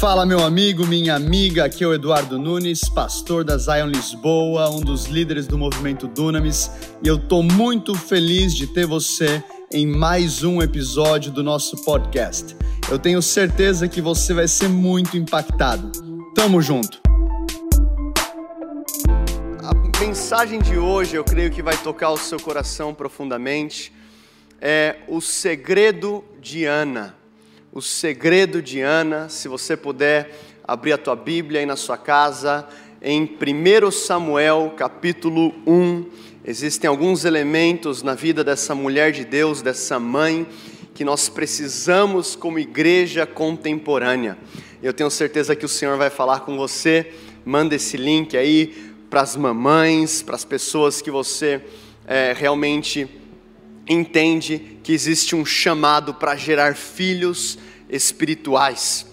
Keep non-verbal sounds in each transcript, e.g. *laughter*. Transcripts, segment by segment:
Fala, meu amigo, minha amiga. Aqui é o Eduardo Nunes, pastor da Zion Lisboa, um dos líderes do movimento Dunamis, e eu tô muito feliz de ter você em mais um episódio do nosso podcast. Eu tenho certeza que você vai ser muito impactado. Tamo junto. A mensagem de hoje, eu creio que vai tocar o seu coração profundamente, é o segredo de Ana o segredo de Ana, se você puder abrir a tua Bíblia aí na sua casa, em 1 Samuel capítulo 1, existem alguns elementos na vida dessa mulher de Deus, dessa mãe, que nós precisamos como igreja contemporânea. Eu tenho certeza que o Senhor vai falar com você, manda esse link aí para as mamães, para as pessoas que você é, realmente entende que existe um chamado para gerar filhos espirituais.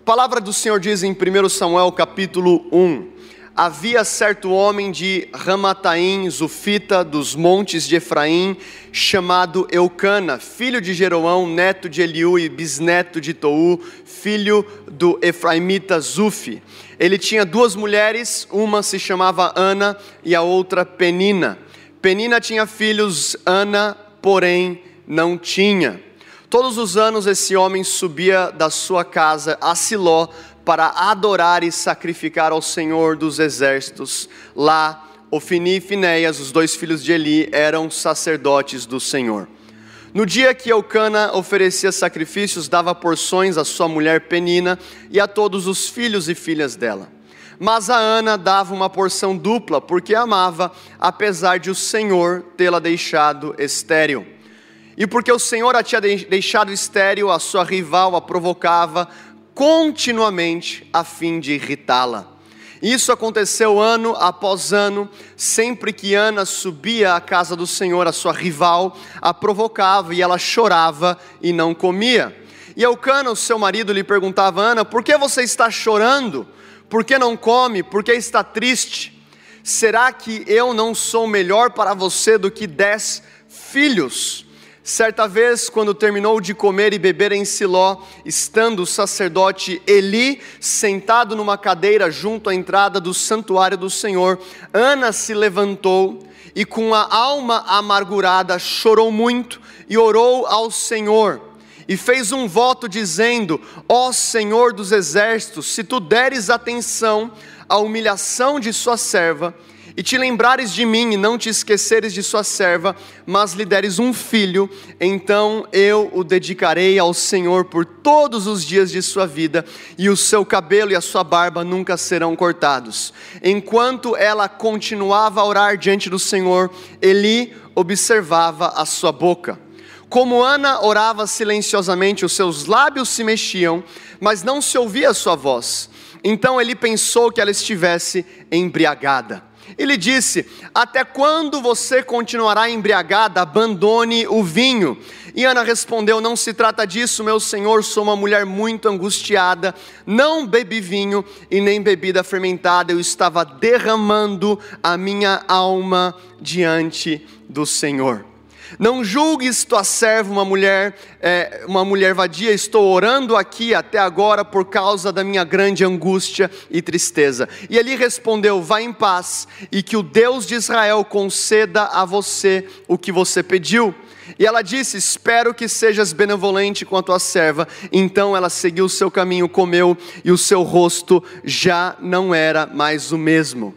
A palavra do Senhor diz em 1 Samuel capítulo 1: Havia certo homem de Ramataim, Zufita, dos montes de Efraim, chamado Eucana, filho de Jeroão, neto de Eliú e bisneto de Tou, filho do Efraimita Zufi. Ele tinha duas mulheres, uma se chamava Ana e a outra Penina. Penina tinha filhos, Ana porém não tinha. Todos os anos esse homem subia da sua casa a Siló para adorar e sacrificar ao Senhor dos exércitos. Lá, Ofini e Finéias, os dois filhos de Eli, eram sacerdotes do Senhor. No dia que Eucana oferecia sacrifícios, dava porções à sua mulher Penina e a todos os filhos e filhas dela. Mas a Ana dava uma porção dupla, porque amava, apesar de o Senhor tê-la deixado estéril. E porque o Senhor a tinha deixado estéril, a sua rival a provocava continuamente a fim de irritá-la. Isso aconteceu ano após ano, sempre que Ana subia à casa do Senhor, a sua rival a provocava e ela chorava e não comia. E Eucana, o seu marido, lhe perguntava: Ana, por que você está chorando? Por que não come? Por que está triste? Será que eu não sou melhor para você do que dez filhos? Certa vez, quando terminou de comer e beber em Siló, estando o sacerdote Eli sentado numa cadeira junto à entrada do santuário do Senhor, Ana se levantou e, com a alma amargurada, chorou muito e orou ao Senhor e fez um voto dizendo: Ó Senhor dos exércitos, se tu deres atenção à humilhação de sua serva, e te lembrares de mim e não te esqueceres de sua serva, mas lhe deres um filho, então eu o dedicarei ao Senhor por todos os dias de sua vida, e o seu cabelo e a sua barba nunca serão cortados. Enquanto ela continuava a orar diante do Senhor, Eli observava a sua boca. Como Ana orava silenciosamente, os seus lábios se mexiam, mas não se ouvia a sua voz. Então ele pensou que ela estivesse embriagada. Ele disse: Até quando você continuará embriagada? Abandone o vinho. E Ana respondeu: Não se trata disso, meu senhor. Sou uma mulher muito angustiada. Não bebi vinho e nem bebida fermentada. Eu estava derramando a minha alma diante do Senhor. Não julgues tua serva uma mulher, é, uma mulher vadia. Estou orando aqui até agora por causa da minha grande angústia e tristeza. E ele respondeu: Vá em paz e que o Deus de Israel conceda a você o que você pediu. E ela disse: Espero que sejas benevolente com a tua serva. Então ela seguiu o seu caminho, comeu, e o seu rosto já não era mais o mesmo.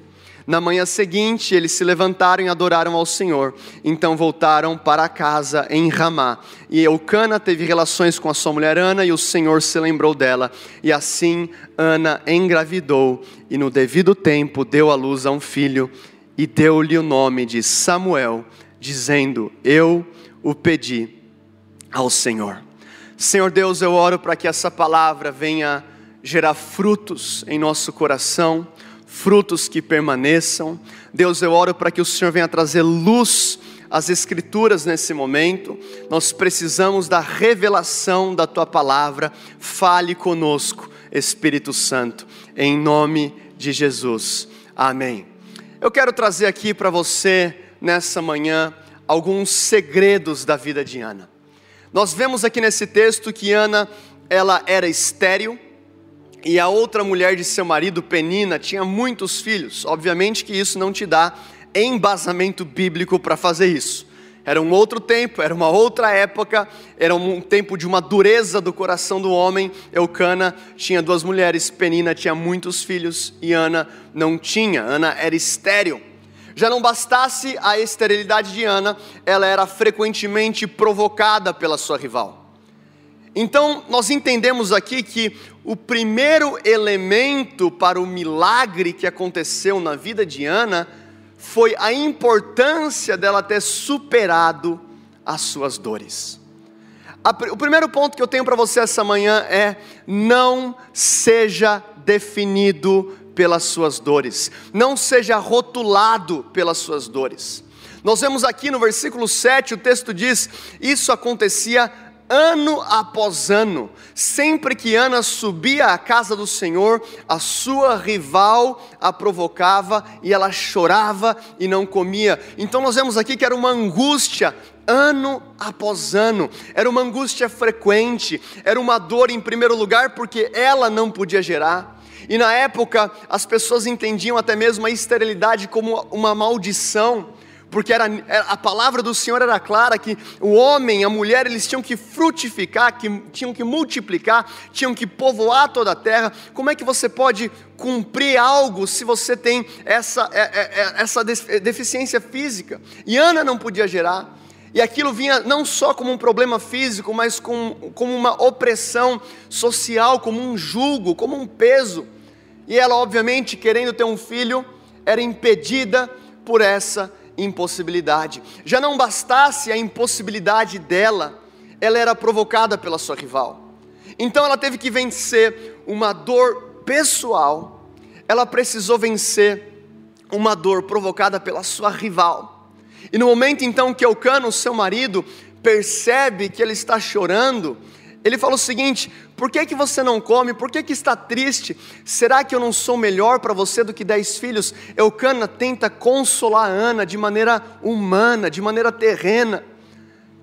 Na manhã seguinte, eles se levantaram e adoraram ao Senhor. Então voltaram para casa em Ramá. E Eucana teve relações com a sua mulher Ana, e o Senhor se lembrou dela. E assim Ana engravidou, e no devido tempo deu à luz a um filho, e deu-lhe o nome de Samuel, dizendo: Eu o pedi ao Senhor. Senhor Deus, eu oro para que essa palavra venha gerar frutos em nosso coração frutos que permaneçam. Deus, eu oro para que o Senhor venha trazer luz às Escrituras nesse momento. Nós precisamos da revelação da tua palavra. Fale conosco, Espírito Santo, em nome de Jesus. Amém. Eu quero trazer aqui para você, nessa manhã, alguns segredos da vida de Ana. Nós vemos aqui nesse texto que Ana, ela era estéril, e a outra mulher de seu marido, Penina, tinha muitos filhos. Obviamente que isso não te dá embasamento bíblico para fazer isso. Era um outro tempo, era uma outra época, era um tempo de uma dureza do coração do homem. Eucana tinha duas mulheres, Penina tinha muitos filhos e Ana não tinha. Ana era estéril. Já não bastasse a esterilidade de Ana, ela era frequentemente provocada pela sua rival. Então, nós entendemos aqui que o primeiro elemento para o milagre que aconteceu na vida de Ana foi a importância dela ter superado as suas dores. O primeiro ponto que eu tenho para você essa manhã é: não seja definido pelas suas dores, não seja rotulado pelas suas dores. Nós vemos aqui no versículo 7, o texto diz: Isso acontecia ano após ano, sempre que Ana subia à casa do Senhor, a sua rival a provocava e ela chorava e não comia. Então nós vemos aqui que era uma angústia ano após ano, era uma angústia frequente, era uma dor em primeiro lugar porque ela não podia gerar. E na época as pessoas entendiam até mesmo a esterilidade como uma maldição porque era, a palavra do Senhor era clara que o homem, a mulher, eles tinham que frutificar, que tinham que multiplicar, tinham que povoar toda a terra. Como é que você pode cumprir algo se você tem essa, é, é, é, essa deficiência física? E Ana não podia gerar. E aquilo vinha não só como um problema físico, mas como, como uma opressão social, como um julgo, como um peso. E ela, obviamente, querendo ter um filho, era impedida por essa impossibilidade. Já não bastasse a impossibilidade dela, ela era provocada pela sua rival. Então ela teve que vencer uma dor pessoal, ela precisou vencer uma dor provocada pela sua rival. E no momento então que Eucano, seu marido, percebe que ele está chorando, ele fala o seguinte: por que, que você não come? Por que, que está triste? Será que eu não sou melhor para você do que dez filhos? Eucana tenta consolar Ana de maneira humana, de maneira terrena.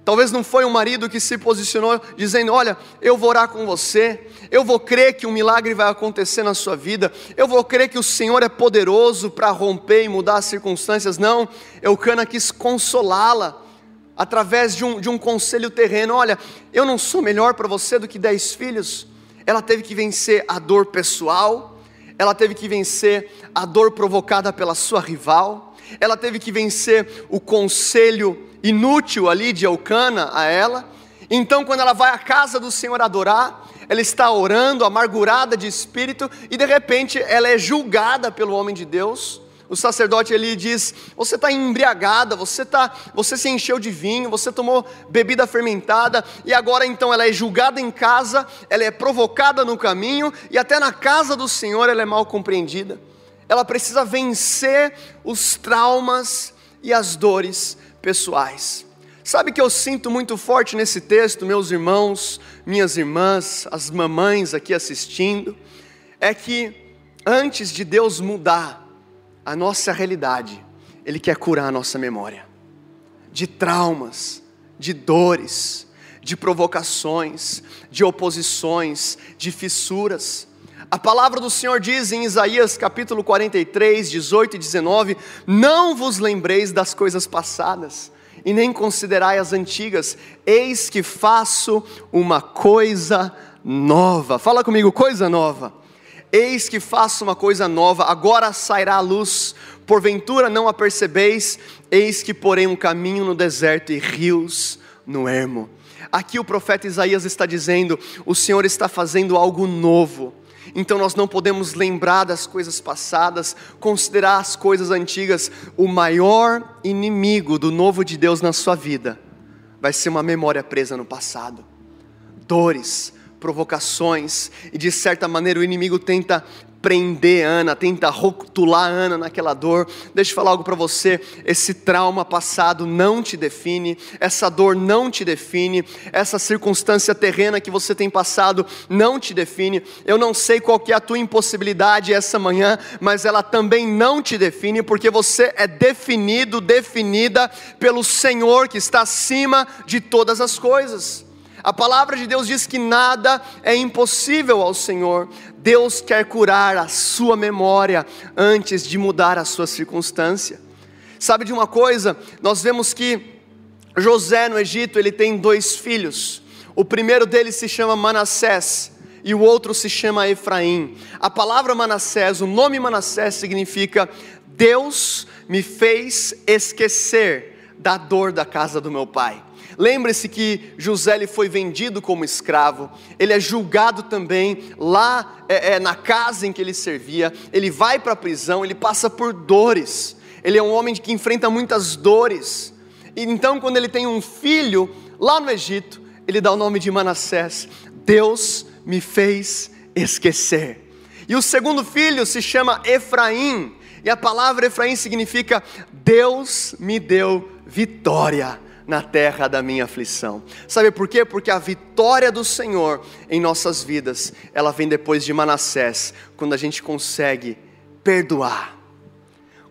Talvez não foi um marido que se posicionou dizendo: Olha, eu vou orar com você, eu vou crer que um milagre vai acontecer na sua vida, eu vou crer que o Senhor é poderoso para romper e mudar as circunstâncias. Não, Eucana quis consolá-la através de um, de um conselho terreno: olha, eu não sou melhor para você do que dez filhos. Ela teve que vencer a dor pessoal, ela teve que vencer a dor provocada pela sua rival, ela teve que vencer o conselho inútil ali de Eucana a ela. Então, quando ela vai à casa do Senhor adorar, ela está orando, amargurada de espírito, e de repente ela é julgada pelo homem de Deus o sacerdote ele diz: Você está embriagada, você, tá, você se encheu de vinho, você tomou bebida fermentada, e agora então ela é julgada em casa, ela é provocada no caminho, e até na casa do Senhor ela é mal compreendida. Ela precisa vencer os traumas e as dores pessoais. Sabe que eu sinto muito forte nesse texto, meus irmãos, minhas irmãs, as mamães aqui assistindo, é que antes de Deus mudar a nossa realidade, Ele quer curar a nossa memória de traumas, de dores, de provocações, de oposições, de fissuras. A palavra do Senhor diz em Isaías capítulo 43, 18 e 19: Não vos lembreis das coisas passadas, e nem considerai as antigas, eis que faço uma coisa nova. Fala comigo, coisa nova Eis que faço uma coisa nova, agora sairá a luz, porventura não a percebeis, eis que porém um caminho no deserto e rios no ermo. Aqui o profeta Isaías está dizendo: o Senhor está fazendo algo novo. Então nós não podemos lembrar das coisas passadas, considerar as coisas antigas. O maior inimigo do novo de Deus na sua vida vai ser uma memória presa no passado. Dores, provocações, e de certa maneira o inimigo tenta prender Ana, tenta rotular Ana naquela dor. Deixa eu falar algo para você: esse trauma passado não te define, essa dor não te define, essa circunstância terrena que você tem passado não te define. Eu não sei qual que é a tua impossibilidade essa manhã, mas ela também não te define, porque você é definido, definida pelo Senhor que está acima de todas as coisas. A palavra de Deus diz que nada é impossível ao Senhor. Deus quer curar a sua memória antes de mudar a sua circunstância. Sabe de uma coisa? Nós vemos que José no Egito, ele tem dois filhos. O primeiro deles se chama Manassés e o outro se chama Efraim. A palavra Manassés, o nome Manassés significa Deus me fez esquecer da dor da casa do meu pai. Lembre-se que José ele foi vendido como escravo, ele é julgado também lá é, é, na casa em que ele servia, ele vai para a prisão, ele passa por dores, ele é um homem que enfrenta muitas dores. E então, quando ele tem um filho lá no Egito, ele dá o nome de Manassés. Deus me fez esquecer. E o segundo filho se chama Efraim, e a palavra Efraim significa Deus me deu vitória na terra da minha aflição. Sabe por quê? Porque a vitória do Senhor em nossas vidas, ela vem depois de Manassés, quando a gente consegue perdoar,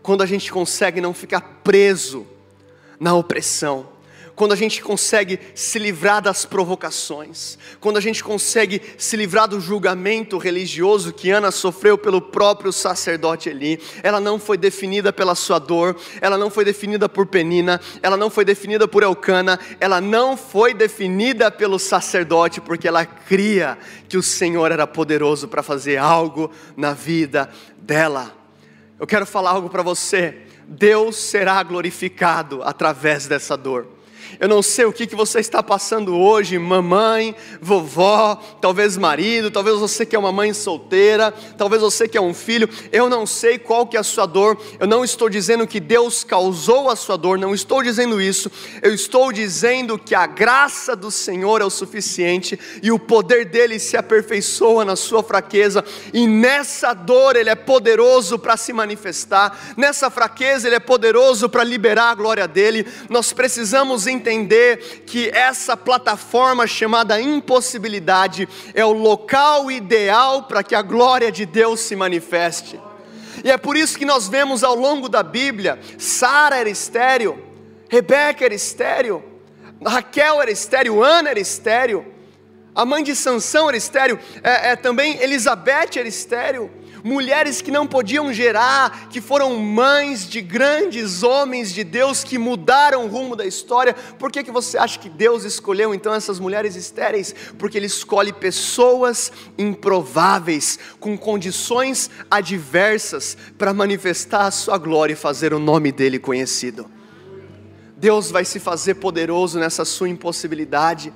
quando a gente consegue não ficar preso na opressão, quando a gente consegue se livrar das provocações, quando a gente consegue se livrar do julgamento religioso que Ana sofreu pelo próprio sacerdote Eli. Ela não foi definida pela sua dor, ela não foi definida por Penina, ela não foi definida por Elcana, ela não foi definida pelo sacerdote, porque ela cria que o Senhor era poderoso para fazer algo na vida dela. Eu quero falar algo para você. Deus será glorificado através dessa dor. Eu não sei o que, que você está passando hoje, mamãe, vovó, talvez marido, talvez você que é uma mãe solteira, talvez você que é um filho. Eu não sei qual que é a sua dor. Eu não estou dizendo que Deus causou a sua dor, não estou dizendo isso. Eu estou dizendo que a graça do Senhor é o suficiente e o poder dele se aperfeiçoa na sua fraqueza e nessa dor ele é poderoso para se manifestar. Nessa fraqueza ele é poderoso para liberar a glória dele. Nós precisamos entender entender que essa plataforma chamada impossibilidade é o local ideal para que a glória de Deus se manifeste. E é por isso que nós vemos ao longo da Bíblia, Sara era estéreo, Rebeca era estéreo, Raquel era estéreo, Ana era estéreo, a mãe de Sansão era estéreo, é, é, também Elizabeth era estéreo, mulheres que não podiam gerar, que foram mães de grandes homens de Deus que mudaram o rumo da história. Por que, que você acha que Deus escolheu então essas mulheres estéreis? Porque Ele escolhe pessoas improváveis, com condições adversas, para manifestar a Sua glória e fazer o nome dEle conhecido. Deus vai se fazer poderoso nessa sua impossibilidade.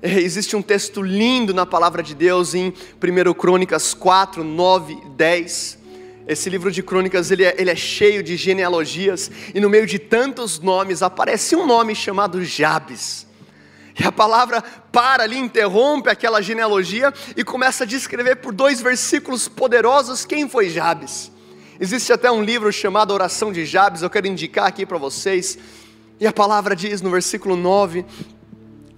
É, existe um texto lindo na palavra de Deus em 1 Crônicas 4, 9 e 10. Esse livro de crônicas ele é, ele é cheio de genealogias e no meio de tantos nomes aparece um nome chamado Jabes. E a palavra para ali, interrompe aquela genealogia e começa a descrever por dois versículos poderosos quem foi Jabes. Existe até um livro chamado Oração de Jabes, eu quero indicar aqui para vocês. E a palavra diz no versículo 9: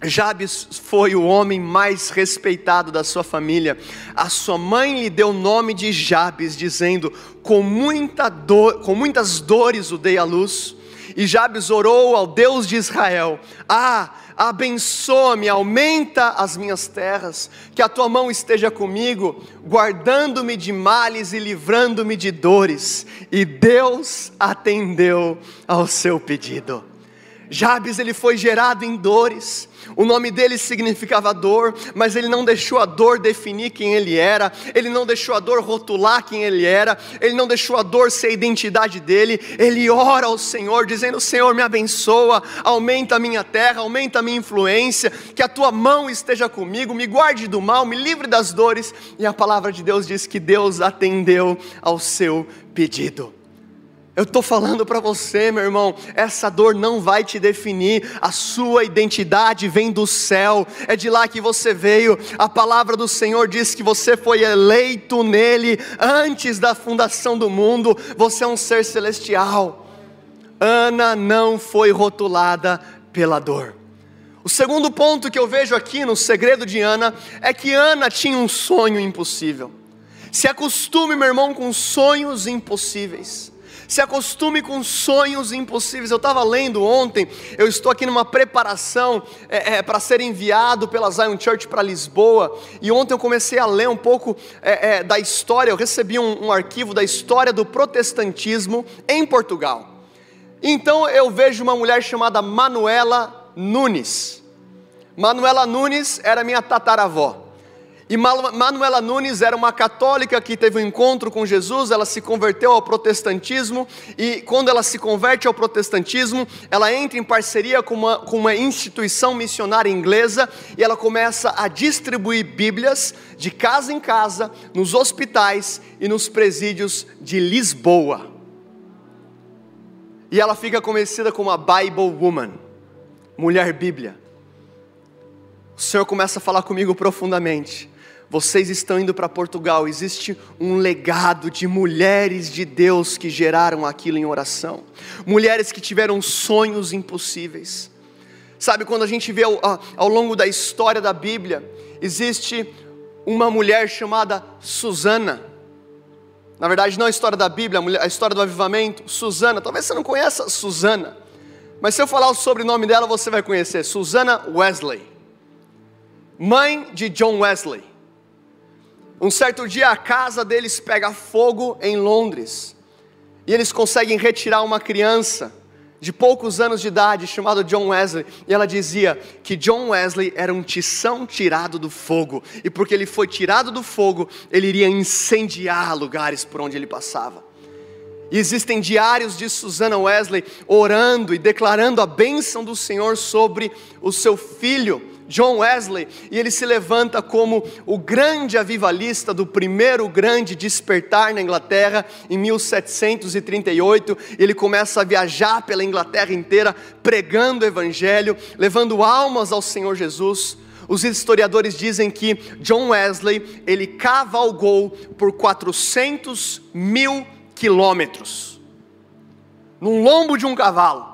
Jabes foi o homem mais respeitado da sua família. A sua mãe lhe deu o nome de Jabes, dizendo: com, muita dor, com muitas dores o dei à luz. E Jabes orou ao Deus de Israel: Ah, abençoa-me, aumenta as minhas terras, que a tua mão esteja comigo, guardando-me de males e livrando-me de dores. E Deus atendeu ao seu pedido. Jabes ele foi gerado em dores. O nome dele significava dor, mas ele não deixou a dor definir quem ele era, ele não deixou a dor rotular quem ele era, ele não deixou a dor ser a identidade dele. Ele ora ao Senhor, dizendo: Senhor, me abençoa, aumenta a minha terra, aumenta a minha influência, que a tua mão esteja comigo, me guarde do mal, me livre das dores. E a palavra de Deus diz que Deus atendeu ao seu pedido. Eu estou falando para você, meu irmão, essa dor não vai te definir, a sua identidade vem do céu, é de lá que você veio. A palavra do Senhor diz que você foi eleito nele antes da fundação do mundo, você é um ser celestial. Ana não foi rotulada pela dor. O segundo ponto que eu vejo aqui no segredo de Ana é que Ana tinha um sonho impossível. Se acostume, meu irmão, com sonhos impossíveis. Se acostume com sonhos impossíveis. Eu estava lendo ontem, eu estou aqui numa preparação é, é, para ser enviado pela Zion Church para Lisboa. E ontem eu comecei a ler um pouco é, é da história. Eu recebi um, um arquivo da história do protestantismo em Portugal. Então eu vejo uma mulher chamada Manuela Nunes. Manuela Nunes era minha tataravó. E Manuela Nunes era uma católica que teve um encontro com Jesus, ela se converteu ao protestantismo, e quando ela se converte ao protestantismo, ela entra em parceria com uma, com uma instituição missionária inglesa, e ela começa a distribuir Bíblias de casa em casa, nos hospitais e nos presídios de Lisboa. E ela fica conhecida como a Bible Woman, mulher Bíblia. O Senhor começa a falar comigo profundamente vocês estão indo para Portugal, existe um legado de mulheres de Deus que geraram aquilo em oração, mulheres que tiveram sonhos impossíveis. Sabe, quando a gente vê ao, ao longo da história da Bíblia, existe uma mulher chamada Susana. Na verdade, não a história da Bíblia, a história do avivamento, Susana. Talvez você não conheça Susana, mas se eu falar o sobrenome dela, você vai conhecer. Susana Wesley, mãe de John Wesley. Um certo dia a casa deles pega fogo em Londres. E eles conseguem retirar uma criança de poucos anos de idade, chamada John Wesley, e ela dizia que John Wesley era um tição tirado do fogo, e porque ele foi tirado do fogo, ele iria incendiar lugares por onde ele passava. E existem diários de Susana Wesley orando e declarando a bênção do Senhor sobre o seu filho, John Wesley, e ele se levanta como o grande avivalista do primeiro grande despertar na Inglaterra em 1738. Ele começa a viajar pela Inglaterra inteira pregando o evangelho, levando almas ao Senhor Jesus. Os historiadores dizem que John Wesley ele cavalgou por 400 mil quilômetros num lombo de um cavalo.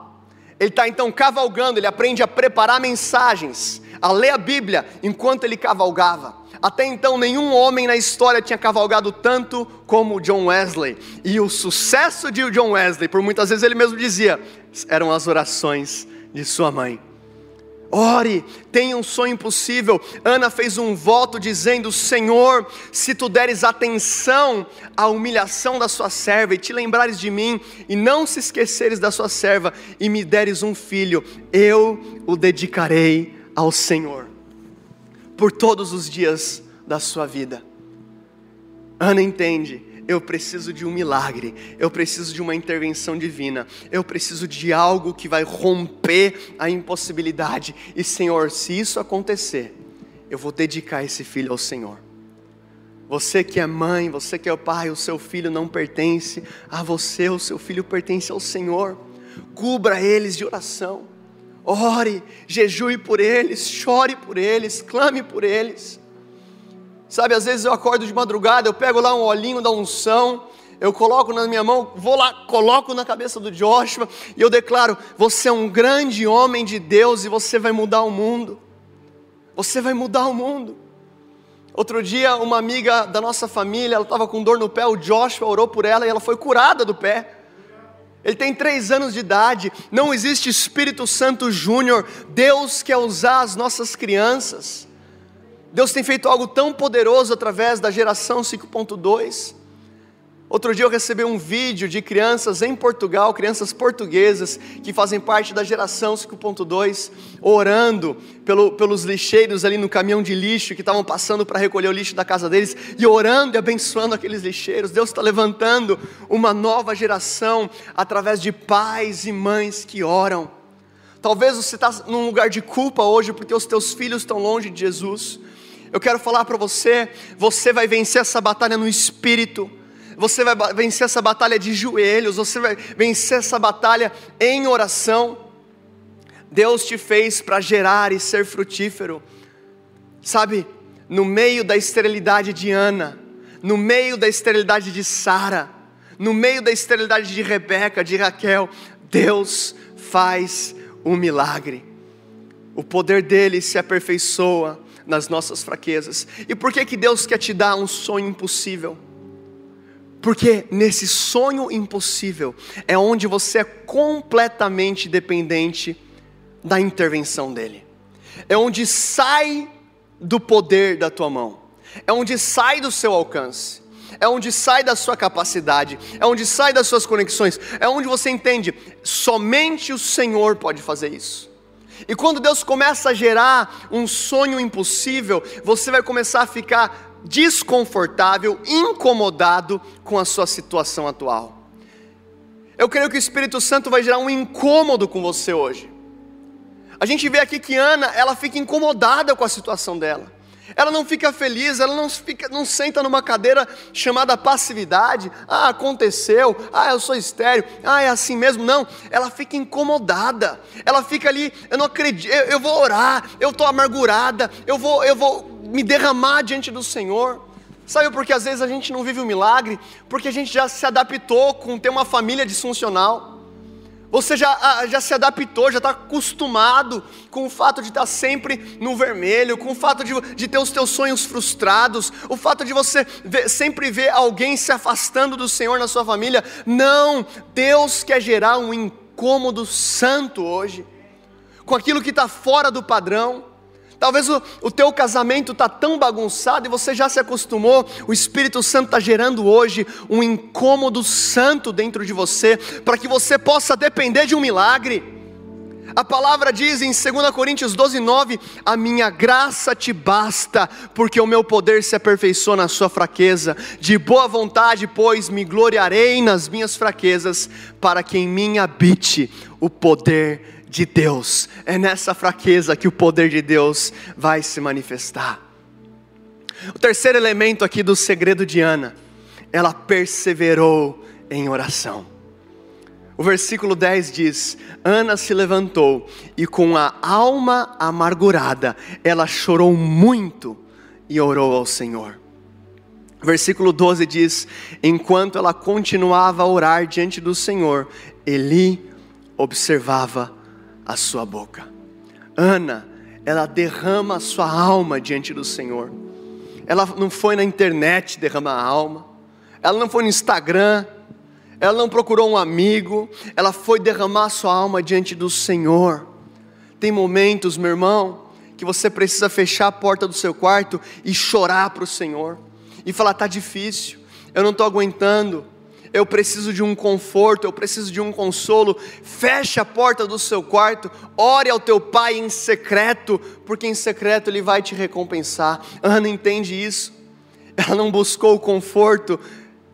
Ele está então cavalgando, ele aprende a preparar mensagens, a ler a Bíblia enquanto ele cavalgava. Até então, nenhum homem na história tinha cavalgado tanto como John Wesley. E o sucesso de John Wesley, por muitas vezes ele mesmo dizia, eram as orações de sua mãe. Ore, tenha um sonho impossível. Ana fez um voto dizendo: Senhor, se tu deres atenção à humilhação da sua serva e te lembrares de mim, e não se esqueceres da sua serva, e me deres um filho, eu o dedicarei ao Senhor, por todos os dias da sua vida. Ana entende eu preciso de um milagre, eu preciso de uma intervenção divina, eu preciso de algo que vai romper a impossibilidade. E Senhor, se isso acontecer, eu vou dedicar esse filho ao Senhor. Você que é mãe, você que é o pai, o seu filho não pertence a você, o seu filho pertence ao Senhor. Cubra eles de oração. Ore, jejue por eles, chore por eles, clame por eles. Sabe, às vezes eu acordo de madrugada, eu pego lá um olhinho da unção, eu coloco na minha mão, vou lá, coloco na cabeça do Joshua e eu declaro: você é um grande homem de Deus e você vai mudar o mundo. Você vai mudar o mundo. Outro dia, uma amiga da nossa família, ela estava com dor no pé, o Joshua orou por ela e ela foi curada do pé. Ele tem três anos de idade, não existe Espírito Santo Júnior, Deus quer usar as nossas crianças. Deus tem feito algo tão poderoso através da geração 5.2. Outro dia eu recebi um vídeo de crianças em Portugal, crianças portuguesas que fazem parte da geração 5.2, orando pelo, pelos lixeiros ali no caminhão de lixo que estavam passando para recolher o lixo da casa deles e orando e abençoando aqueles lixeiros. Deus está levantando uma nova geração através de pais e mães que oram. Talvez você está num lugar de culpa hoje porque os teus filhos estão longe de Jesus. Eu quero falar para você: você vai vencer essa batalha no espírito, você vai vencer essa batalha de joelhos, você vai vencer essa batalha em oração. Deus te fez para gerar e ser frutífero, sabe? No meio da esterilidade de Ana, no meio da esterilidade de Sara, no meio da esterilidade de Rebeca, de Raquel, Deus faz um milagre. O poder dele se aperfeiçoa nas nossas fraquezas. E por que que Deus quer te dar um sonho impossível? Porque nesse sonho impossível é onde você é completamente dependente da intervenção dele. É onde sai do poder da tua mão. É onde sai do seu alcance. É onde sai da sua capacidade, é onde sai das suas conexões, é onde você entende, somente o Senhor pode fazer isso. E quando Deus começa a gerar um sonho impossível, você vai começar a ficar desconfortável, incomodado com a sua situação atual. Eu creio que o Espírito Santo vai gerar um incômodo com você hoje. A gente vê aqui que Ana, ela fica incomodada com a situação dela. Ela não fica feliz, ela não, fica, não senta numa cadeira chamada passividade. Ah, aconteceu. Ah, eu sou estéreo. Ah, é assim mesmo. Não, ela fica incomodada. Ela fica ali, eu não acredito, eu, eu vou orar, eu estou amargurada, eu vou, eu vou me derramar diante do Senhor. Sabe por que às vezes a gente não vive o milagre? Porque a gente já se adaptou com ter uma família disfuncional. Você já, ah, já se adaptou, já está acostumado com o fato de estar sempre no vermelho, com o fato de, de ter os teus sonhos frustrados, o fato de você ver, sempre ver alguém se afastando do Senhor na sua família. Não, Deus quer gerar um incômodo santo hoje, com aquilo que está fora do padrão. Talvez o, o teu casamento está tão bagunçado e você já se acostumou. O Espírito Santo está gerando hoje um incômodo santo dentro de você, para que você possa depender de um milagre. A palavra diz em 2 Coríntios 12, 9: A minha graça te basta, porque o meu poder se aperfeiçoa na sua fraqueza. De boa vontade, pois, me gloriarei nas minhas fraquezas, para que em mim habite o poder de Deus. É nessa fraqueza que o poder de Deus vai se manifestar. O terceiro elemento aqui do segredo de Ana, ela perseverou em oração. O versículo 10 diz: Ana se levantou e com a alma amargurada, ela chorou muito e orou ao Senhor. Versículo 12 diz: Enquanto ela continuava a orar diante do Senhor, Eli observava a sua boca. Ana, ela derrama a sua alma diante do Senhor. Ela não foi na internet derramar a alma, ela não foi no Instagram, ela não procurou um amigo, ela foi derramar a sua alma diante do Senhor. Tem momentos, meu irmão, que você precisa fechar a porta do seu quarto e chorar para o Senhor e falar: está difícil, eu não estou aguentando, eu preciso de um conforto, eu preciso de um consolo. Feche a porta do seu quarto, ore ao teu pai em secreto, porque em secreto ele vai te recompensar. Ana entende isso. Ela não buscou o conforto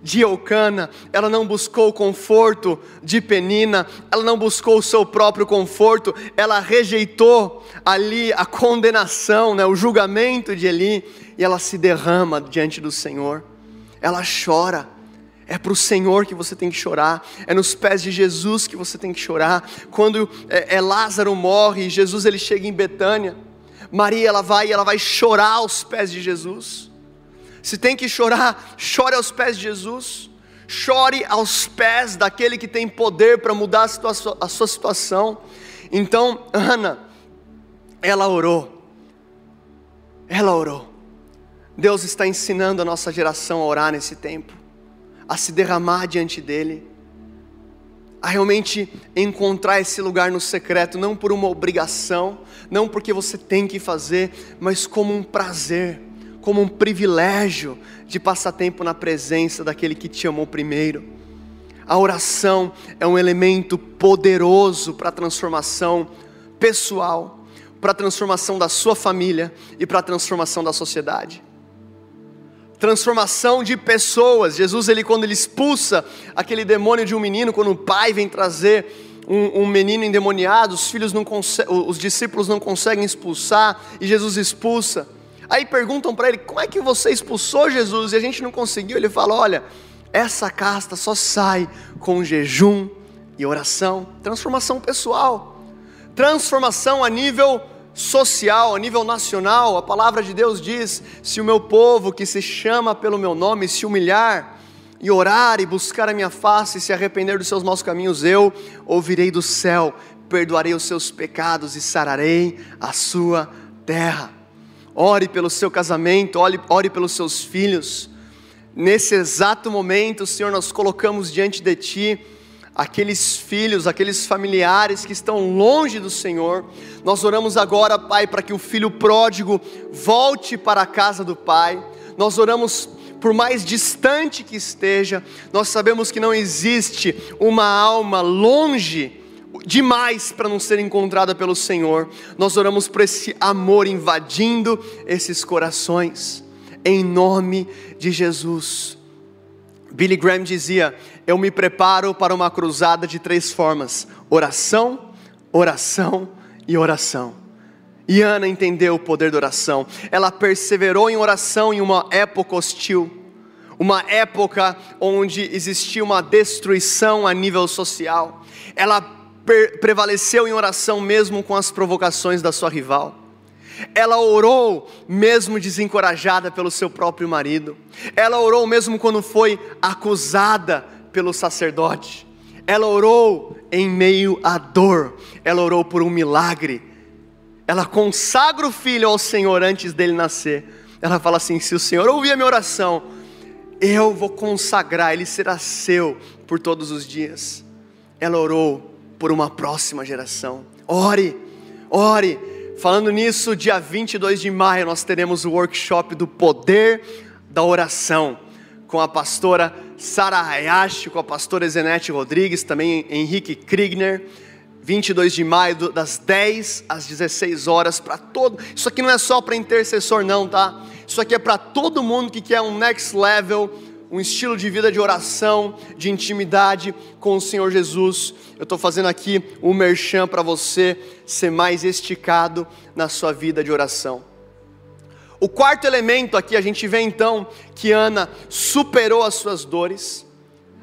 de Eucana, ela não buscou o conforto de Penina, ela não buscou o seu próprio conforto, ela rejeitou ali a condenação, né, o julgamento de Eli, e ela se derrama diante do Senhor, ela chora, é para o Senhor que você tem que chorar, é nos pés de Jesus que você tem que chorar. Quando é, é Lázaro morre, Jesus ele chega em Betânia, Maria ela vai e ela vai chorar aos pés de Jesus. Se tem que chorar, chore aos pés de Jesus. Chore aos pés daquele que tem poder para mudar a, a sua situação. Então, Ana, ela orou. Ela orou. Deus está ensinando a nossa geração a orar nesse tempo a se derramar diante dEle, a realmente encontrar esse lugar no secreto, não por uma obrigação, não porque você tem que fazer, mas como um prazer, como um privilégio de passar tempo na presença daquele que te amou primeiro. A oração é um elemento poderoso para a transformação pessoal, para a transformação da sua família e para a transformação da sociedade transformação de pessoas. Jesus, ele quando ele expulsa aquele demônio de um menino, quando o pai vem trazer um, um menino endemoniado, os filhos não os discípulos não conseguem expulsar e Jesus expulsa. Aí perguntam para ele: como é que você expulsou Jesus? E a gente não conseguiu. Ele fala: olha, essa casta só sai com jejum e oração, transformação pessoal, transformação a nível social, a nível nacional, a palavra de Deus diz: se o meu povo que se chama pelo meu nome se humilhar e orar e buscar a minha face e se arrepender dos seus maus caminhos, eu ouvirei do céu, perdoarei os seus pecados e sararei a sua terra. Ore pelo seu casamento, ore, ore pelos seus filhos. nesse exato momento, Senhor, nós colocamos diante de Ti aqueles filhos, aqueles familiares que estão longe do Senhor. Nós oramos agora, Pai, para que o filho pródigo volte para a casa do Pai. Nós oramos por mais distante que esteja, nós sabemos que não existe uma alma longe demais para não ser encontrada pelo Senhor. Nós oramos por esse amor invadindo esses corações, em nome de Jesus. Billy Graham dizia: Eu me preparo para uma cruzada de três formas: oração, oração e oração. E Ana entendeu o poder da oração. Ela perseverou em oração em uma época hostil, uma época onde existia uma destruição a nível social. Ela prevaleceu em oração mesmo com as provocações da sua rival. Ela orou mesmo desencorajada pelo seu próprio marido. Ela orou mesmo quando foi acusada pelo sacerdote. Ela orou em meio à dor. Ela orou por um milagre. Ela consagra o filho ao Senhor antes dele nascer. Ela fala assim: se o Senhor ouvir a minha oração, eu vou consagrar, ele será seu por todos os dias. Ela orou por uma próxima geração. Ore, ore Falando nisso, dia 22 de maio nós teremos o workshop do poder da oração com a pastora Sara Hayashi, com a pastora Zenete Rodrigues, também Henrique Kriegner. 22 de maio, das 10 às 16 horas, para todo. Isso aqui não é só para intercessor, não, tá? Isso aqui é para todo mundo que quer um next level um estilo de vida de oração, de intimidade com o Senhor Jesus. Eu estou fazendo aqui um merchan para você ser mais esticado na sua vida de oração. O quarto elemento aqui, a gente vê então que Ana superou as suas dores.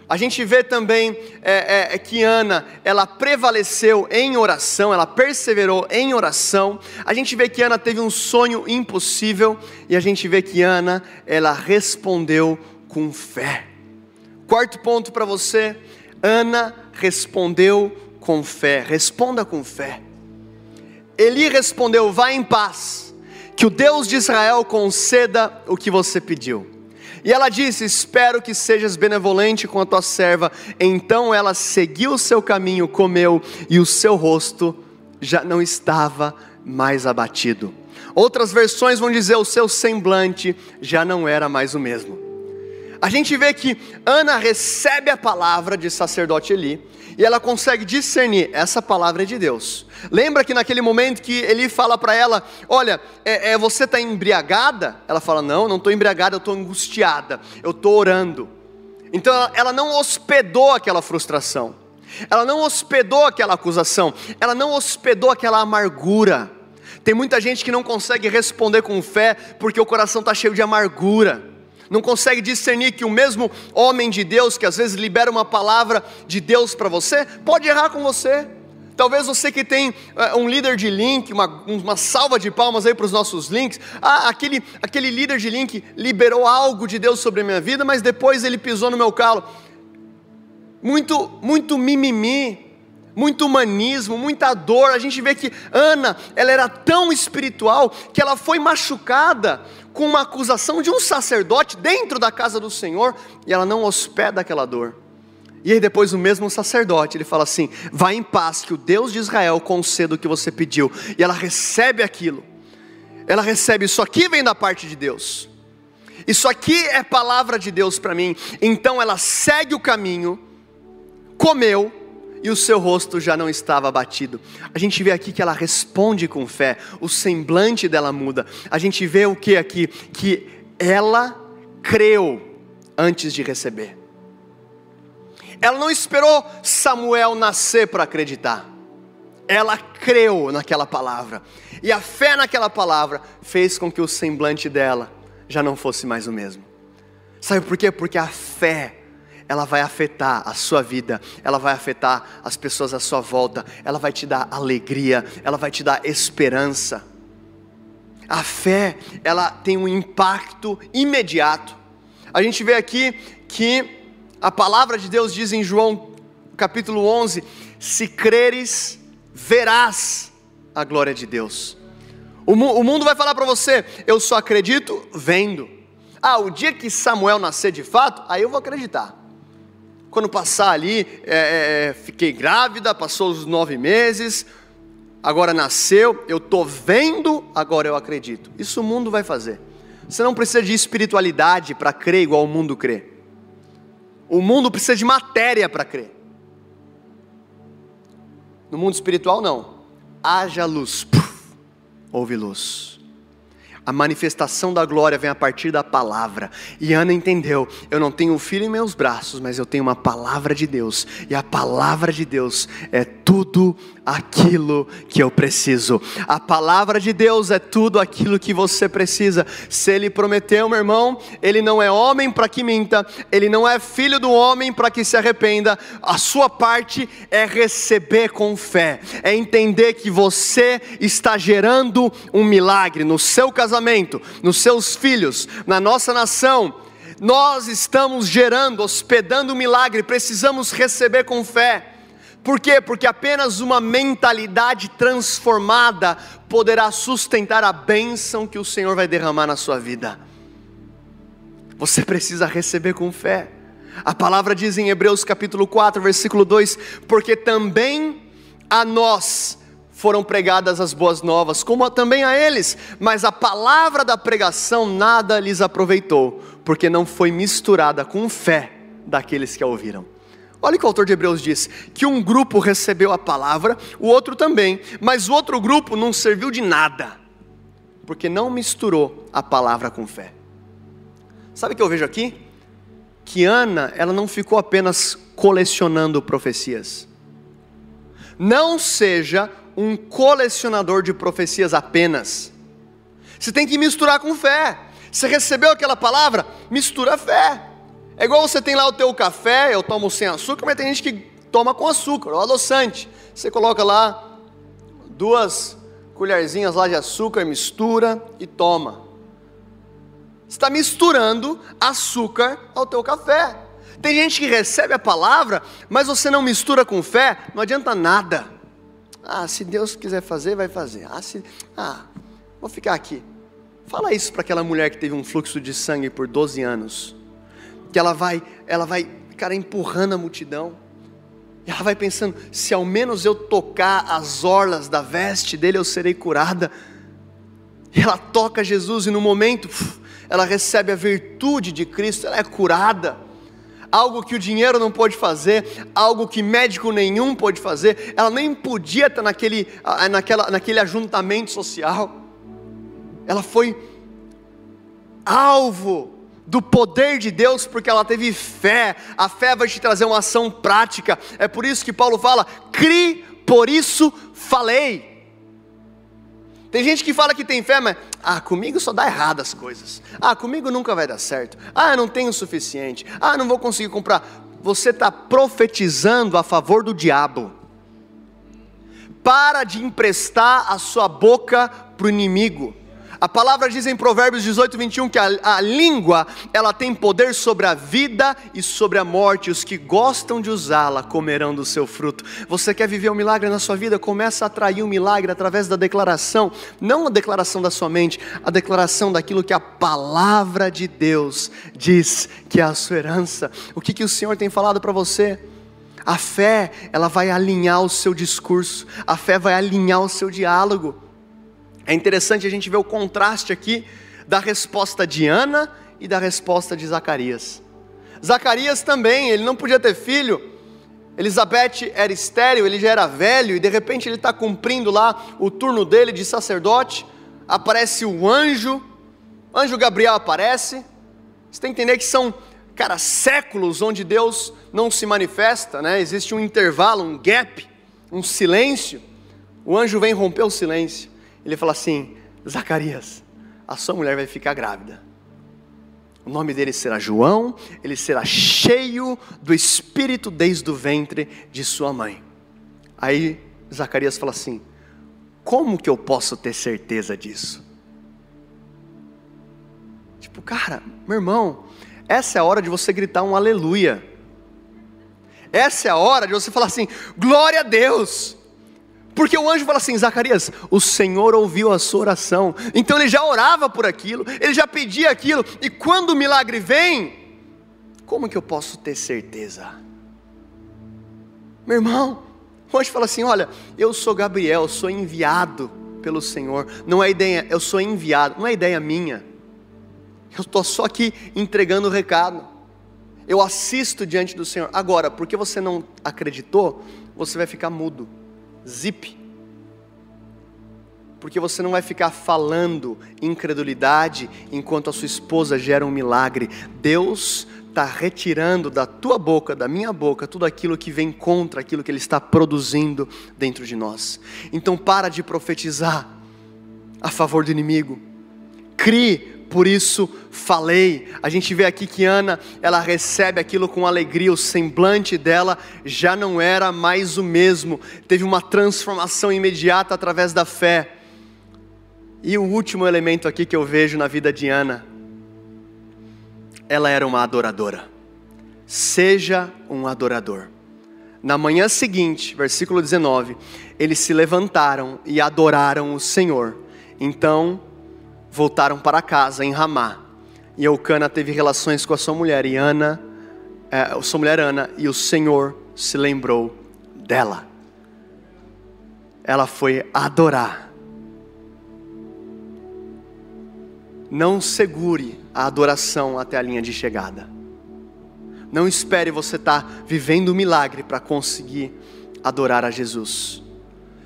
A gente vê também é, é, é, que Ana, ela prevaleceu em oração, ela perseverou em oração. A gente vê que Ana teve um sonho impossível e a gente vê que Ana, ela respondeu com fé. Quarto ponto para você: Ana respondeu com fé. Responda com fé. Eli respondeu: Vá em paz, que o Deus de Israel conceda o que você pediu. E ela disse: Espero que sejas benevolente com a tua serva. Então ela seguiu o seu caminho, comeu, e o seu rosto já não estava mais abatido. Outras versões vão dizer: o seu semblante já não era mais o mesmo a gente vê que Ana recebe a palavra de sacerdote Eli e ela consegue discernir: essa palavra é de Deus. Lembra que naquele momento que Eli fala para ela: Olha, é, é você está embriagada? Ela fala: Não, não estou embriagada, eu estou angustiada, eu estou orando. Então ela, ela não hospedou aquela frustração, ela não hospedou aquela acusação, ela não hospedou aquela amargura. Tem muita gente que não consegue responder com fé porque o coração está cheio de amargura não consegue discernir que o mesmo homem de Deus, que às vezes libera uma palavra de Deus para você, pode errar com você. Talvez você que tem uh, um líder de link, uma, uma salva de palmas aí para os nossos links. Ah, aquele, aquele líder de link liberou algo de Deus sobre a minha vida, mas depois ele pisou no meu calo. Muito, muito mimimi, muito humanismo, muita dor. A gente vê que Ana, ela era tão espiritual que ela foi machucada com uma acusação de um sacerdote dentro da casa do Senhor e ela não hospeda aquela dor. E aí depois o mesmo sacerdote, ele fala assim: "Vá em paz, que o Deus de Israel conceda o que você pediu". E ela recebe aquilo. Ela recebe isso aqui vem da parte de Deus. Isso aqui é palavra de Deus para mim. Então ela segue o caminho, comeu, e o seu rosto já não estava abatido. A gente vê aqui que ela responde com fé, o semblante dela muda. A gente vê o que aqui? Que ela creu antes de receber. Ela não esperou Samuel nascer para acreditar. Ela creu naquela palavra. E a fé naquela palavra fez com que o semblante dela já não fosse mais o mesmo. Sabe por quê? Porque a fé ela vai afetar a sua vida, ela vai afetar as pessoas à sua volta, ela vai te dar alegria, ela vai te dar esperança. A fé, ela tem um impacto imediato. A gente vê aqui que a palavra de Deus diz em João capítulo 11: Se creres, verás a glória de Deus. O, mundo vai falar para você: Eu só acredito vendo. Ah, o dia que Samuel nascer de fato, aí eu vou acreditar. Quando passar ali, é, é, fiquei grávida, passou os nove meses, agora nasceu, eu estou vendo, agora eu acredito. Isso o mundo vai fazer. Você não precisa de espiritualidade para crer igual o mundo crê. O mundo precisa de matéria para crer. No mundo espiritual, não. Haja luz, Puf, houve luz. A manifestação da glória vem a partir da palavra. E Ana entendeu: eu não tenho um filho em meus braços, mas eu tenho uma palavra de Deus. E a palavra de Deus é tudo aquilo que eu preciso. A palavra de Deus é tudo aquilo que você precisa. Se ele prometeu, meu irmão, ele não é homem para que minta, ele não é filho do homem para que se arrependa. A sua parte é receber com fé, é entender que você está gerando um milagre no seu casamento, nos seus filhos, na nossa nação. Nós estamos gerando, hospedando um milagre, precisamos receber com fé. Por quê? Porque apenas uma mentalidade transformada poderá sustentar a bênção que o Senhor vai derramar na sua vida. Você precisa receber com fé. A palavra diz em Hebreus capítulo 4, versículo 2: Porque também a nós foram pregadas as boas novas, como também a eles, mas a palavra da pregação nada lhes aproveitou, porque não foi misturada com fé daqueles que a ouviram. Olha o que o autor de Hebreus diz: que um grupo recebeu a palavra, o outro também, mas o outro grupo não serviu de nada, porque não misturou a palavra com fé. Sabe o que eu vejo aqui? Que Ana, ela não ficou apenas colecionando profecias. Não seja um colecionador de profecias apenas. Você tem que misturar com fé. Você recebeu aquela palavra? Mistura a fé. É igual você tem lá o teu café, eu tomo sem açúcar, mas tem gente que toma com açúcar, o adoçante. Você coloca lá duas colherzinhas lá de açúcar, mistura e toma. está misturando açúcar ao teu café. Tem gente que recebe a palavra, mas você não mistura com fé, não adianta nada. Ah, se Deus quiser fazer, vai fazer. Ah, se... ah vou ficar aqui. Fala isso para aquela mulher que teve um fluxo de sangue por 12 anos que ela vai, ela vai, cara, empurrando a multidão. E ela vai pensando: se ao menos eu tocar as orlas da veste dele, eu serei curada. E ela toca Jesus e no momento ela recebe a virtude de Cristo, ela é curada. Algo que o dinheiro não pode fazer, algo que médico nenhum pode fazer, ela nem podia estar naquele, naquela, naquele ajuntamento social. Ela foi alvo do poder de Deus, porque ela teve fé. A fé vai te trazer uma ação prática. É por isso que Paulo fala: "Cri, por isso falei". Tem gente que fala que tem fé, mas ah, comigo só dá errado as coisas. Ah, comigo nunca vai dar certo. Ah, eu não tenho o suficiente. Ah, não vou conseguir comprar. Você está profetizando a favor do diabo. Para de emprestar a sua boca para o inimigo. A palavra diz em Provérbios 18, 21 que a, a língua ela tem poder sobre a vida e sobre a morte. Os que gostam de usá-la comerão do seu fruto. Você quer viver um milagre na sua vida? Começa a atrair um milagre através da declaração, não a declaração da sua mente, a declaração daquilo que a palavra de Deus diz que é a sua herança. O que, que o Senhor tem falado para você? A fé, ela vai alinhar o seu discurso, a fé vai alinhar o seu diálogo. É interessante a gente ver o contraste aqui da resposta de Ana e da resposta de Zacarias. Zacarias também, ele não podia ter filho. Elizabeth era estéril, ele já era velho e de repente ele está cumprindo lá o turno dele de sacerdote. Aparece o anjo, anjo Gabriel aparece. Você tem que entender que são, cara, séculos onde Deus não se manifesta, né? Existe um intervalo, um gap, um silêncio. O anjo vem romper o silêncio. Ele fala assim: Zacarias, a sua mulher vai ficar grávida. O nome dele será João, ele será cheio do Espírito desde o ventre de sua mãe. Aí Zacarias fala assim: Como que eu posso ter certeza disso? Tipo, cara, meu irmão, essa é a hora de você gritar um aleluia. Essa é a hora de você falar assim: Glória a Deus Porque o anjo fala assim: Zacarias, o Senhor ouviu a sua oração. Então ele já orava por aquilo, ele já pedia aquilo, e quando o milagre vem, como que eu posso ter certeza? Meu irmão, o anjo fala assim: Olha, eu sou Gabriel, sou enviado pelo Senhor. Não é ideia, eu sou enviado, não é ideia minha. Eu estou só aqui entregando o recado. Eu assisto diante do Senhor. Agora, porque você não acreditou, você vai ficar mudo. Zip. Porque você não vai ficar falando incredulidade enquanto a sua esposa gera um milagre. Deus está retirando da tua boca, da minha boca, tudo aquilo que vem contra aquilo que Ele está produzindo dentro de nós. Então para de profetizar a favor do inimigo. Crie por isso falei. A gente vê aqui que Ana, ela recebe aquilo com alegria, o semblante dela já não era mais o mesmo, teve uma transformação imediata através da fé. E o último elemento aqui que eu vejo na vida de Ana, ela era uma adoradora. Seja um adorador. Na manhã seguinte, versículo 19, eles se levantaram e adoraram o Senhor. Então, voltaram para casa em Ramá. E Eucana teve relações com a sua mulher, e Ana, é, sua mulher Ana, e o Senhor se lembrou dela. Ela foi adorar. Não segure a adoração até a linha de chegada. Não espere você estar tá vivendo um milagre para conseguir adorar a Jesus.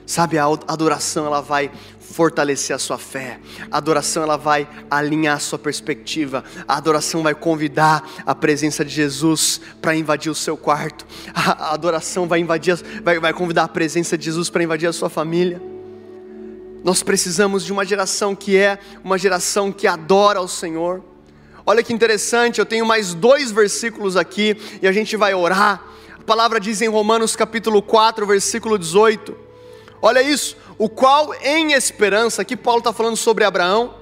Sabe, a adoração ela vai fortalecer a sua fé. A adoração ela vai alinhar a sua perspectiva. A adoração vai convidar a presença de Jesus para invadir o seu quarto. *laughs* A adoração vai invadir, vai, vai convidar a presença de Jesus para invadir a sua família. Nós precisamos de uma geração que é uma geração que adora ao Senhor. Olha que interessante, eu tenho mais dois versículos aqui e a gente vai orar. A palavra diz em Romanos capítulo 4, versículo 18. Olha isso, o qual em esperança, aqui Paulo está falando sobre Abraão,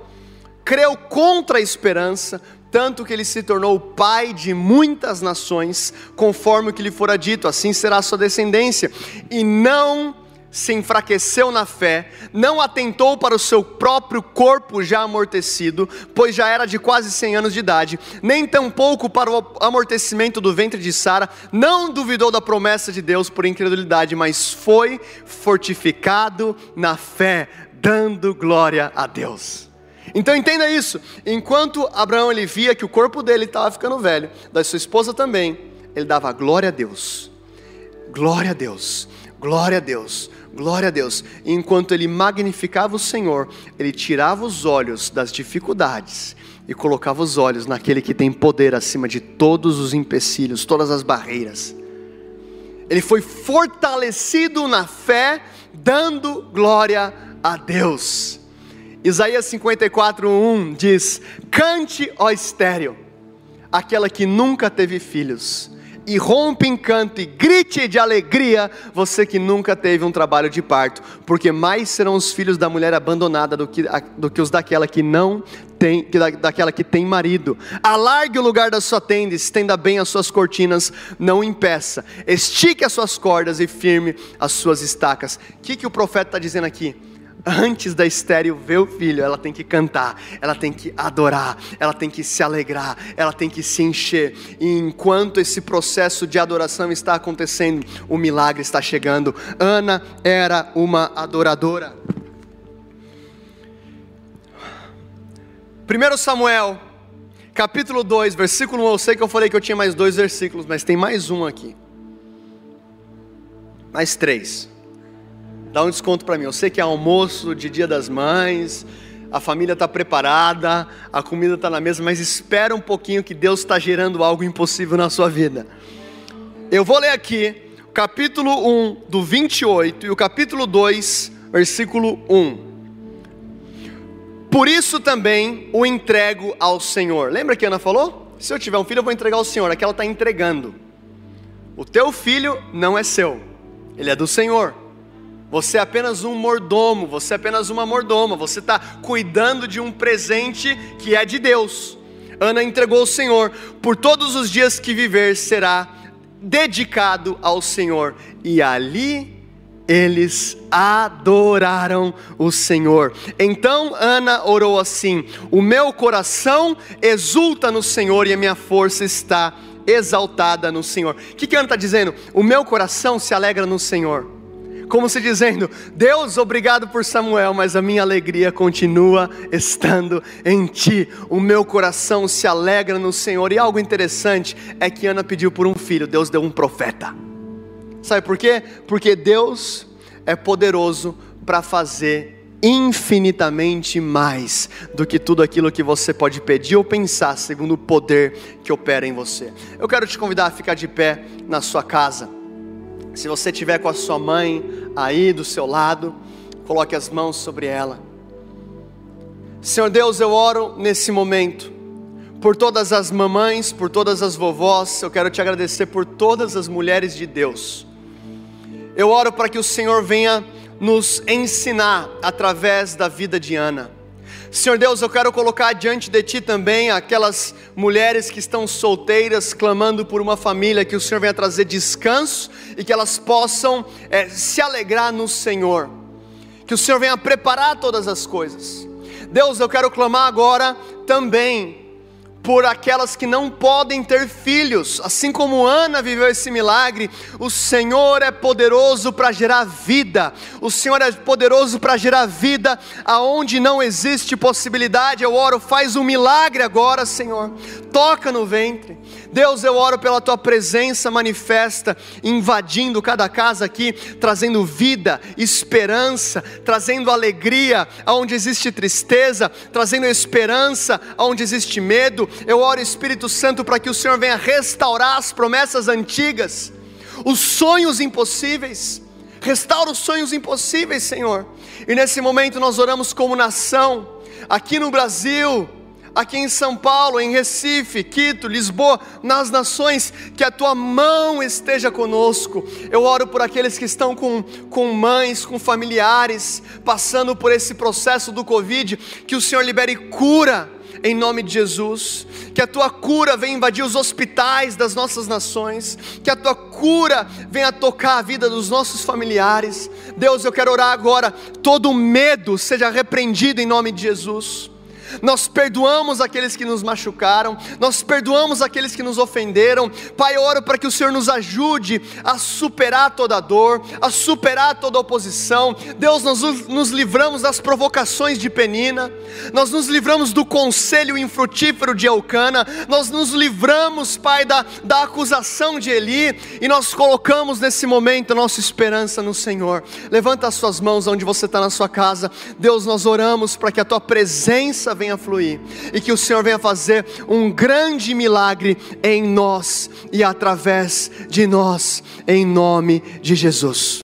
creu contra a esperança, tanto que ele se tornou pai de muitas nações, conforme o que lhe fora dito, assim será a sua descendência, e não se enfraqueceu na fé, não atentou para o seu próprio corpo já amortecido, pois já era de quase 100 anos de idade, nem tampouco para o amortecimento do ventre de Sara, não duvidou da promessa de Deus por incredulidade, mas foi fortificado na fé, dando glória a Deus. Então entenda isso, enquanto Abraão ele via que o corpo dele estava ficando velho, da sua esposa também, ele dava glória a Deus. Glória a Deus. Glória a Deus Glória a Deus. E enquanto ele magnificava o Senhor, ele tirava os olhos das dificuldades e colocava os olhos naquele que tem poder acima de todos os empecilhos, todas as barreiras. Ele foi fortalecido na fé, dando glória a Deus. Isaías 54:1 diz: Cante, ó estéreo, aquela que nunca teve filhos e rompe em canto e grite de alegria, você que nunca teve um trabalho de parto, porque mais serão os filhos da mulher abandonada do que, do que os daquela que não tem, que da, daquela que tem marido. Alargue o lugar da sua tenda, estenda bem as suas cortinas, não impeça, estique as suas cordas e firme as suas estacas. O que, que o profeta está dizendo aqui? Antes da estéreo ver o filho, ela tem que cantar, ela tem que adorar, ela tem que se alegrar, ela tem que se encher. E enquanto esse processo de adoração está acontecendo, o milagre está chegando. Ana era uma adoradora. 1 Samuel, capítulo 2, versículo 1. Eu sei que eu falei que eu tinha mais dois versículos, mas tem mais um aqui. Mais três. Dá um desconto para mim. Eu sei que é almoço de Dia das Mães, a família está preparada, a comida está na mesa, mas espera um pouquinho que Deus está gerando algo impossível na sua vida. Eu vou ler aqui o capítulo 1 do 28 e o capítulo 2, versículo 1. Por isso também o entrego ao Senhor. Lembra que Ana falou? Se eu tiver um filho, eu vou entregar ao Senhor. Aqui ela está entregando. O teu filho não é seu, ele é do Senhor. Você é apenas um mordomo, você é apenas uma mordoma, você está cuidando de um presente que é de Deus. Ana entregou ao Senhor, por todos os dias que viver será dedicado ao Senhor, e ali eles adoraram o Senhor. Então Ana orou assim: O meu coração exulta no Senhor e a minha força está exaltada no Senhor. O que, que Ana está dizendo? O meu coração se alegra no Senhor. Como se dizendo, Deus, obrigado por Samuel, mas a minha alegria continua estando em ti. O meu coração se alegra no Senhor. E algo interessante é que Ana pediu por um filho, Deus deu um profeta. Sabe por quê? Porque Deus é poderoso para fazer infinitamente mais do que tudo aquilo que você pode pedir ou pensar, segundo o poder que opera em você. Eu quero te convidar a ficar de pé na sua casa. Se você estiver com a sua mãe aí do seu lado, coloque as mãos sobre ela. Senhor Deus, eu oro nesse momento por todas as mamães, por todas as vovós, eu quero te agradecer por todas as mulheres de Deus. Eu oro para que o Senhor venha nos ensinar através da vida de Ana. Senhor Deus, eu quero colocar diante de Ti também aquelas mulheres que estão solteiras, clamando por uma família, que o Senhor venha trazer descanso e que elas possam é, se alegrar no Senhor, que o Senhor venha preparar todas as coisas. Deus, eu quero clamar agora também por aquelas que não podem ter filhos, assim como Ana viveu esse milagre, o Senhor é poderoso para gerar vida, o Senhor é poderoso para gerar vida aonde não existe possibilidade. Eu oro, faz um milagre agora, Senhor, toca no ventre. Deus, eu oro pela tua presença manifesta, invadindo cada casa aqui, trazendo vida, esperança, trazendo alegria aonde existe tristeza, trazendo esperança aonde existe medo. Eu oro, Espírito Santo, para que o Senhor venha restaurar as promessas antigas, os sonhos impossíveis. Restaura os sonhos impossíveis, Senhor. E nesse momento nós oramos como nação, aqui no Brasil, aqui em São Paulo, em Recife, Quito, Lisboa, nas nações, que a tua mão esteja conosco. Eu oro por aqueles que estão com, com mães, com familiares, passando por esse processo do Covid, que o Senhor libere cura em nome de Jesus. Que a tua cura venha invadir os hospitais das nossas nações, que a tua cura venha tocar a vida dos nossos familiares. Deus, eu quero orar agora, todo medo seja repreendido em nome de Jesus nós perdoamos aqueles que nos machucaram, nós perdoamos aqueles que nos ofenderam. Pai, eu oro para que o Senhor nos ajude a superar toda dor, a superar toda oposição. Deus, nós nos livramos das provocações de Penina, nós nos livramos do conselho infrutífero de Elcana, nós nos livramos, Pai, da, da acusação de Eli, e nós colocamos nesse momento nossa esperança no Senhor. Levanta as suas mãos onde você está na sua casa, Deus, nós oramos para que a tua presença venha fluir e que o Senhor venha fazer um grande milagre em nós e através de nós, em nome de Jesus.